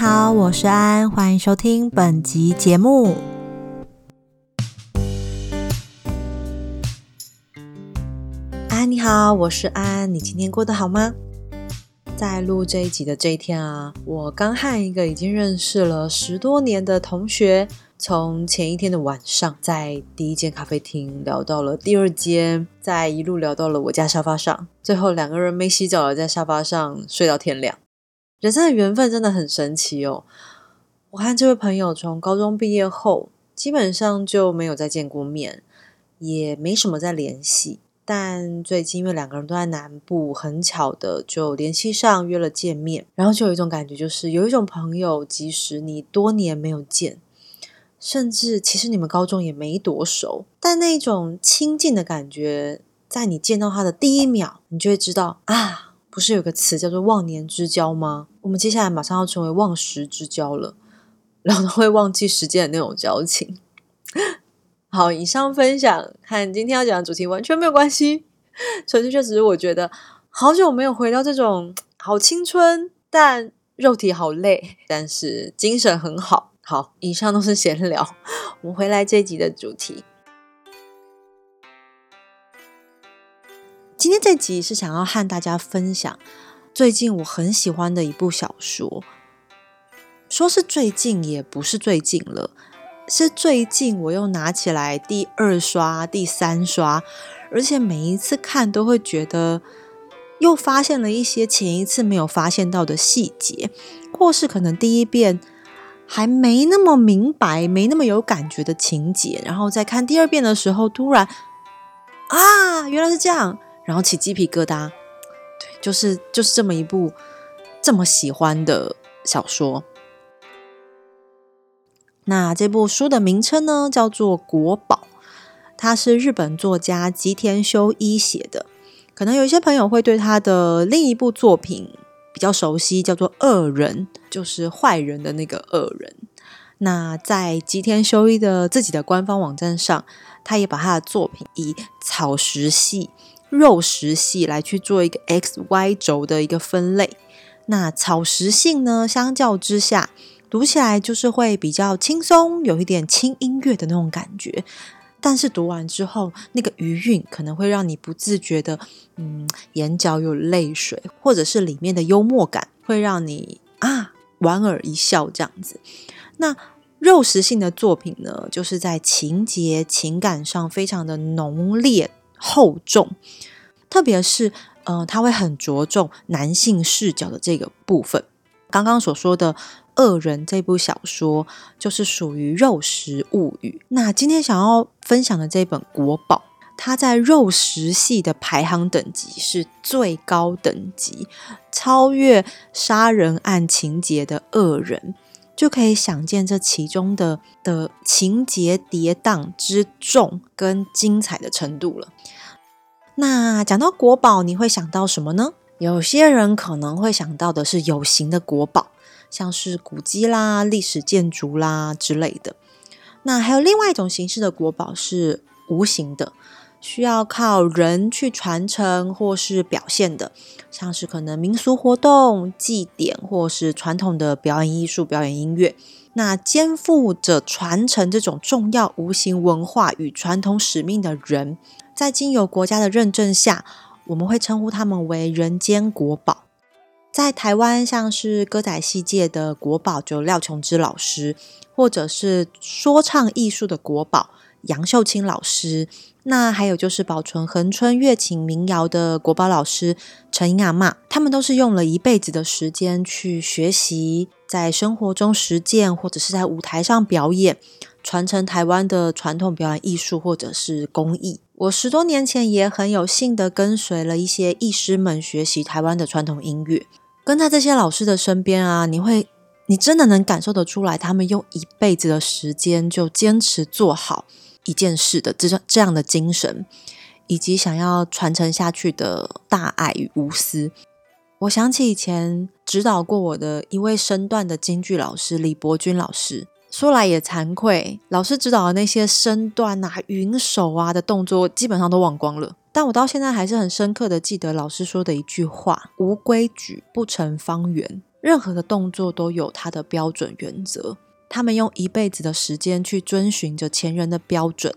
好，我是安，欢迎收听本集节目。安，你好，我是安，你今天过得好吗？在录这一集的这一天啊，我刚和一个已经认识了十多年的同学，从前一天的晚上在第一间咖啡厅聊到了第二间，再一路聊到了我家沙发上，最后两个人没洗澡的在沙发上睡到天亮。人生的缘分真的很神奇哦！我和这位朋友从高中毕业后，基本上就没有再见过面，也没什么再联系。但最近因为两个人都在南部，很巧的就联系上约了见面，然后就有一种感觉，就是有一种朋友，即使你多年没有见，甚至其实你们高中也没多熟，但那种亲近的感觉，在你见到他的第一秒，你就会知道啊，不是有个词叫做忘年之交吗？我们接下来马上要成为忘时之交了，然后会忘记时间的那种交情。好，以上分享和今天要讲的主题完全没有关系，纯粹就只是我觉得好久没有回到这种好青春，但肉体好累，但是精神很好。好，以上都是闲聊，我们回来这一集的主题。今天这集是想要和大家分享最近我很喜欢的一部小说，说是最近也不是最近了。是最近我又拿起来第二刷、第三刷，而且每一次看都会觉得又发现了一些前一次没有发现到的细节，或是可能第一遍还没那么明白、没那么有感觉的情节，然后再看第二遍的时候，突然啊，原来是这样，然后起鸡皮疙瘩。对，就是就是这么一部这么喜欢的小说。那这部书的名称呢，叫做《国宝》，它是日本作家吉田修一写的。可能有一些朋友会对他的另一部作品比较熟悉，叫做《恶人》，就是坏人的那个恶人。那在吉田修一的自己的官方网站上，他也把他的作品以草食系、肉食系来去做一个 X Y 轴的一个分类。那草食性呢，相较之下。读起来就是会比较轻松，有一点轻音乐的那种感觉。但是读完之后，那个余韵可能会让你不自觉的，嗯，眼角有泪水，或者是里面的幽默感会让你啊莞尔一笑这样子。那肉食性的作品呢，就是在情节情感上非常的浓烈厚重，特别是呃，他会很着重男性视角的这个部分。刚刚所说的。《恶人》这部小说就是属于肉食物语。那今天想要分享的这本国宝，它在肉食系的排行等级是最高等级，超越杀人案情节的《恶人》，就可以想见这其中的的情节跌宕之重跟精彩的程度了。那讲到国宝，你会想到什么呢？有些人可能会想到的是有形的国宝。像是古迹啦、历史建筑啦之类的。那还有另外一种形式的国宝是无形的，需要靠人去传承或是表现的，像是可能民俗活动、祭典或是传统的表演艺术、表演音乐。那肩负着传承这种重要无形文化与传统使命的人，在经由国家的认证下，我们会称呼他们为人间国宝。在台湾，像是歌仔戏界的国宝就廖琼之老师，或者是说唱艺术的国宝杨秀清老师，那还有就是保存恒春乐琴民谣的国宝老师陈英阿嬷，他们都是用了一辈子的时间去学习，在生活中实践，或者是在舞台上表演，传承台湾的传统表演艺术或者是工艺。我十多年前也很有幸的跟随了一些艺师们学习台湾的传统音乐。跟在这些老师的身边啊，你会，你真的能感受得出来，他们用一辈子的时间就坚持做好一件事的这这样的精神，以及想要传承下去的大爱与无私。我想起以前指导过我的一位身段的京剧老师李伯君老师，说来也惭愧，老师指导的那些身段啊、云手啊的动作，基本上都忘光了。但我到现在还是很深刻的记得老师说的一句话：“无规矩不成方圆。”任何的动作都有它的标准原则。他们用一辈子的时间去遵循着前人的标准，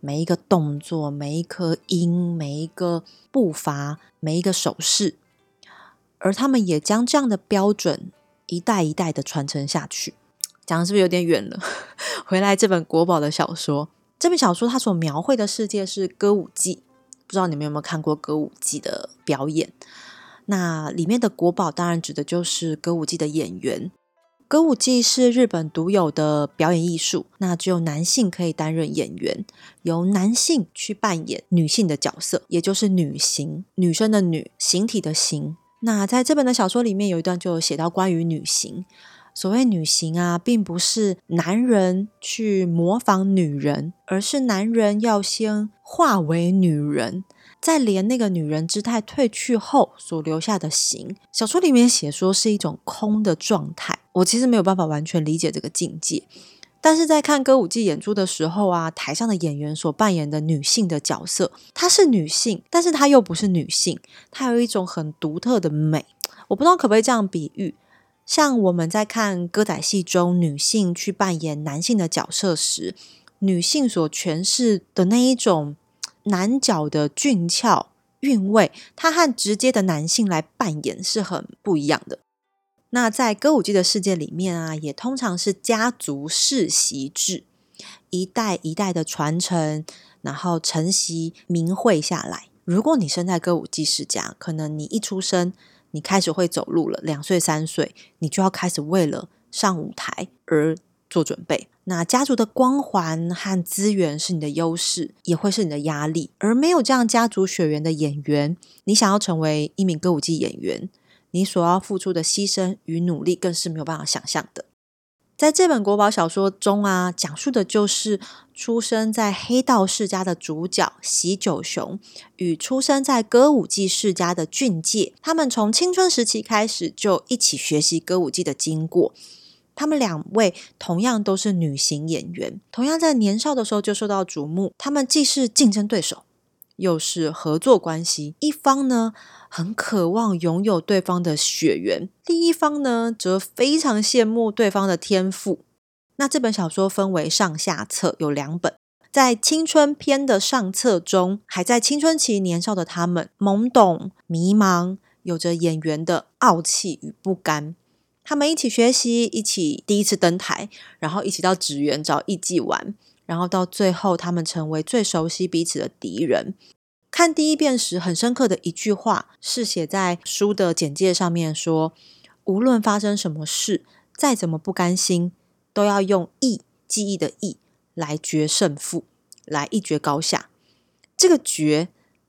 每一个动作、每一颗音、每一个步伐、每一个手势，而他们也将这样的标准一代一代的传承下去。讲的是不是有点远了？回来这本国宝的小说，这本小说它所描绘的世界是歌舞伎，不知道你们有没有看过歌舞伎的表演？那里面的国宝当然指的就是歌舞伎的演员。歌舞伎是日本独有的表演艺术，那只有男性可以担任演员，由男性去扮演女性的角色，也就是女形，女生的女，形体的形。那在这本的小说里面有一段就有写到关于女形，所谓女形啊，并不是男人去模仿女人，而是男人要先化为女人。在连那个女人姿态褪去后所留下的形，小说里面写说是一种空的状态。我其实没有办法完全理解这个境界，但是在看歌舞伎演出的时候啊，台上的演员所扮演的女性的角色，她是女性，但是她又不是女性，她有一种很独特的美。我不知道可不可以这样比喻，像我们在看歌仔戏中女性去扮演男性的角色时，女性所诠释的那一种。男角的俊俏韵味，他和直接的男性来扮演是很不一样的。那在歌舞伎的世界里面啊，也通常是家族世袭制，一代一代的传承，然后承袭名讳下来。如果你生在歌舞伎世家，可能你一出生，你开始会走路了，两岁三岁，你就要开始为了上舞台而做准备。那家族的光环和资源是你的优势，也会是你的压力。而没有这样家族血缘的演员，你想要成为一名歌舞伎演员，你所要付出的牺牲与努力更是没有办法想象的。在这本国宝小说中啊，讲述的就是出生在黑道世家的主角喜九雄与出生在歌舞伎世家的俊介，他们从青春时期开始就一起学习歌舞伎的经过。他们两位同样都是女型演员，同样在年少的时候就受到瞩目。他们既是竞争对手，又是合作关系。一方呢很渴望拥有对方的血缘，另一方呢则非常羡慕对方的天赋。那这本小说分为上下册，有两本。在青春篇的上册中，还在青春期年少的他们，懵懂迷茫，有着演员的傲气与不甘。他们一起学习，一起第一次登台，然后一起到纸园找艺伎玩，然后到最后，他们成为最熟悉彼此的敌人。看第一遍时，很深刻的一句话是写在书的简介上面，说：无论发生什么事，再怎么不甘心，都要用义记忆的义来决胜负，来一决高下。这个决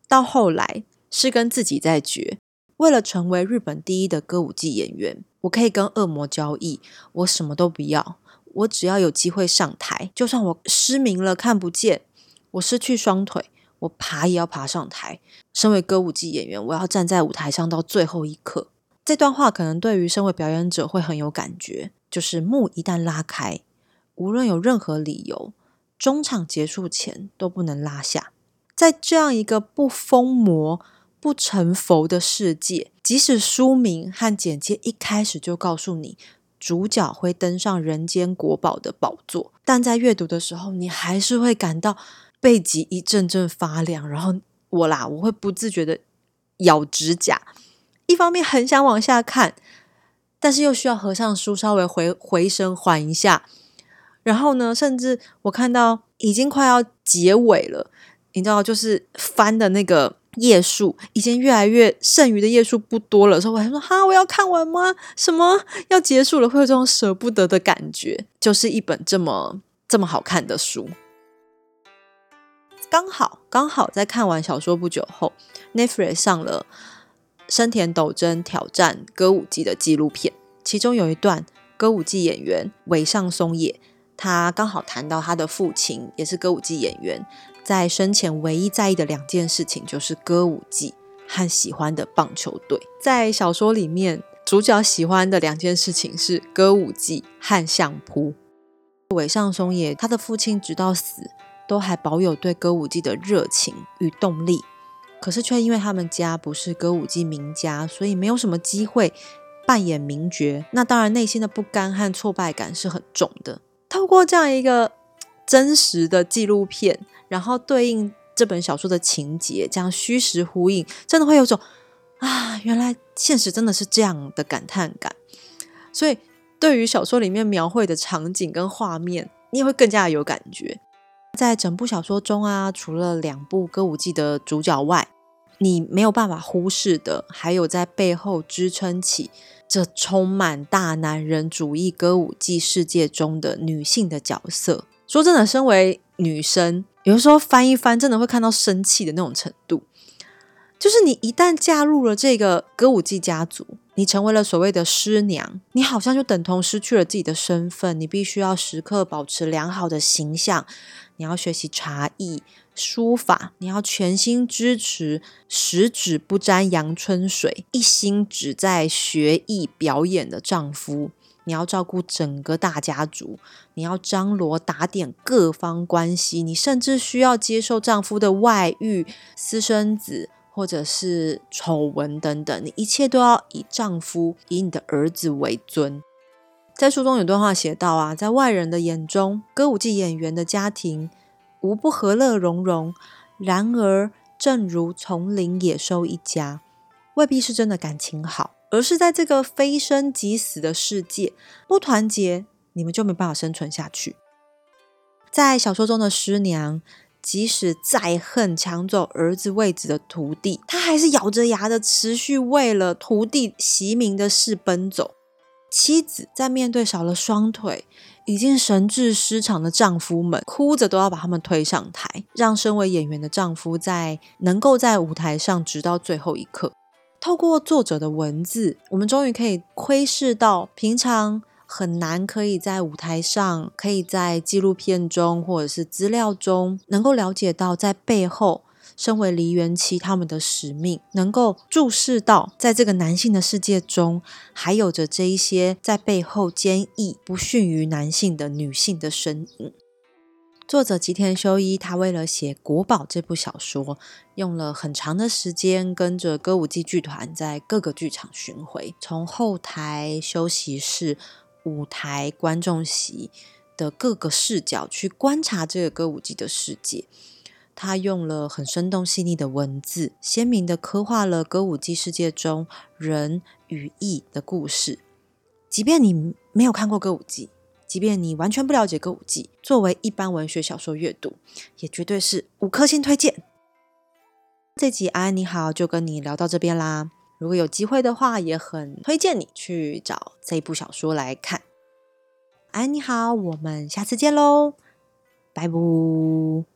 到后来是跟自己在决。为了成为日本第一的歌舞伎演员。我可以跟恶魔交易，我什么都不要，我只要有机会上台，就算我失明了看不见，我失去双腿，我爬也要爬上台。身为歌舞伎演员，我要站在舞台上到最后一刻。这段话可能对于身为表演者会很有感觉，就是幕一旦拉开，无论有任何理由，中场结束前都不能拉下。在这样一个不疯魔。不成佛的世界，即使书名和简介一开始就告诉你主角会登上人间国宝的宝座，但在阅读的时候，你还是会感到背脊一阵阵发凉。然后我啦，我会不自觉的咬指甲，一方面很想往下看，但是又需要合上书，稍微回回声缓一下。然后呢，甚至我看到已经快要结尾了，你知道，就是翻的那个。页数已经越来越剩余的页数不多了，所以我还说哈，我要看完吗？什么要结束了？会有这种舍不得的感觉。就是一本这么这么好看的书，刚好刚好在看完小说不久后，Netflix 上了生田斗真挑战歌舞伎的纪录片，其中有一段歌舞伎演员尾上松野，他刚好谈到他的父亲也是歌舞伎演员。在生前唯一在意的两件事情，就是歌舞伎和喜欢的棒球队。在小说里面，主角喜欢的两件事情是歌舞伎和相扑。尾上松野他的父亲直到死都还保有对歌舞伎的热情与动力，可是却因为他们家不是歌舞伎名家，所以没有什么机会扮演名角，那当然内心的不甘和挫败感是很重的。透过这样一个真实的纪录片，然后对应这本小说的情节，这样虚实呼应，真的会有种啊，原来现实真的是这样的感叹感。所以，对于小说里面描绘的场景跟画面，你也会更加有感觉。在整部小说中啊，除了两部歌舞伎的主角外，你没有办法忽视的，还有在背后支撑起这充满大男人主义歌舞伎世界中的女性的角色。说真的，身为女生，有的时候翻一翻，真的会看到生气的那种程度。就是你一旦嫁入了这个歌舞伎家族，你成为了所谓的师娘，你好像就等同失去了自己的身份。你必须要时刻保持良好的形象，你要学习茶艺、书法，你要全心支持十指不沾阳春水，一心只在学艺表演的丈夫。你要照顾整个大家族，你要张罗打点各方关系，你甚至需要接受丈夫的外遇、私生子。或者是丑闻等等，你一切都要以丈夫、以你的儿子为尊。在书中有段话写到啊，在外人的眼中，歌舞伎演员的家庭无不和乐融融。然而，正如丛林野兽一家，未必是真的感情好，而是在这个非生即死的世界，不团结，你们就没办法生存下去。在小说中的师娘。即使再恨抢走儿子位子的徒弟，她还是咬着牙的持续为了徒弟袭名的事奔走。妻子在面对少了双腿、已经神志失常的丈夫们，哭着都要把他们推上台，让身为演员的丈夫在能够在舞台上直到最后一刻。透过作者的文字，我们终于可以窥视到平常。很难可以在舞台上，可以在纪录片中或者是资料中，能够了解到在背后，身为梨园妻他们的使命，能够注视到在这个男性的世界中，还有着这一些在背后坚毅不逊于男性的女性的身影。作者吉田修一，他为了写《国宝》这部小说，用了很长的时间，跟着歌舞伎剧团在各个剧场巡回，从后台休息室。舞台观众席的各个视角去观察这个歌舞伎的世界，他用了很生动细腻的文字，鲜明的刻画了歌舞伎世界中人与艺的故事。即便你没有看过歌舞伎，即便你完全不了解歌舞伎，作为一般文学小说阅读，也绝对是五颗星推荐。这集安安你好，就跟你聊到这边啦。如果有机会的话，也很推荐你去找这部小说来看。安，你好，我们下次见喽，拜拜。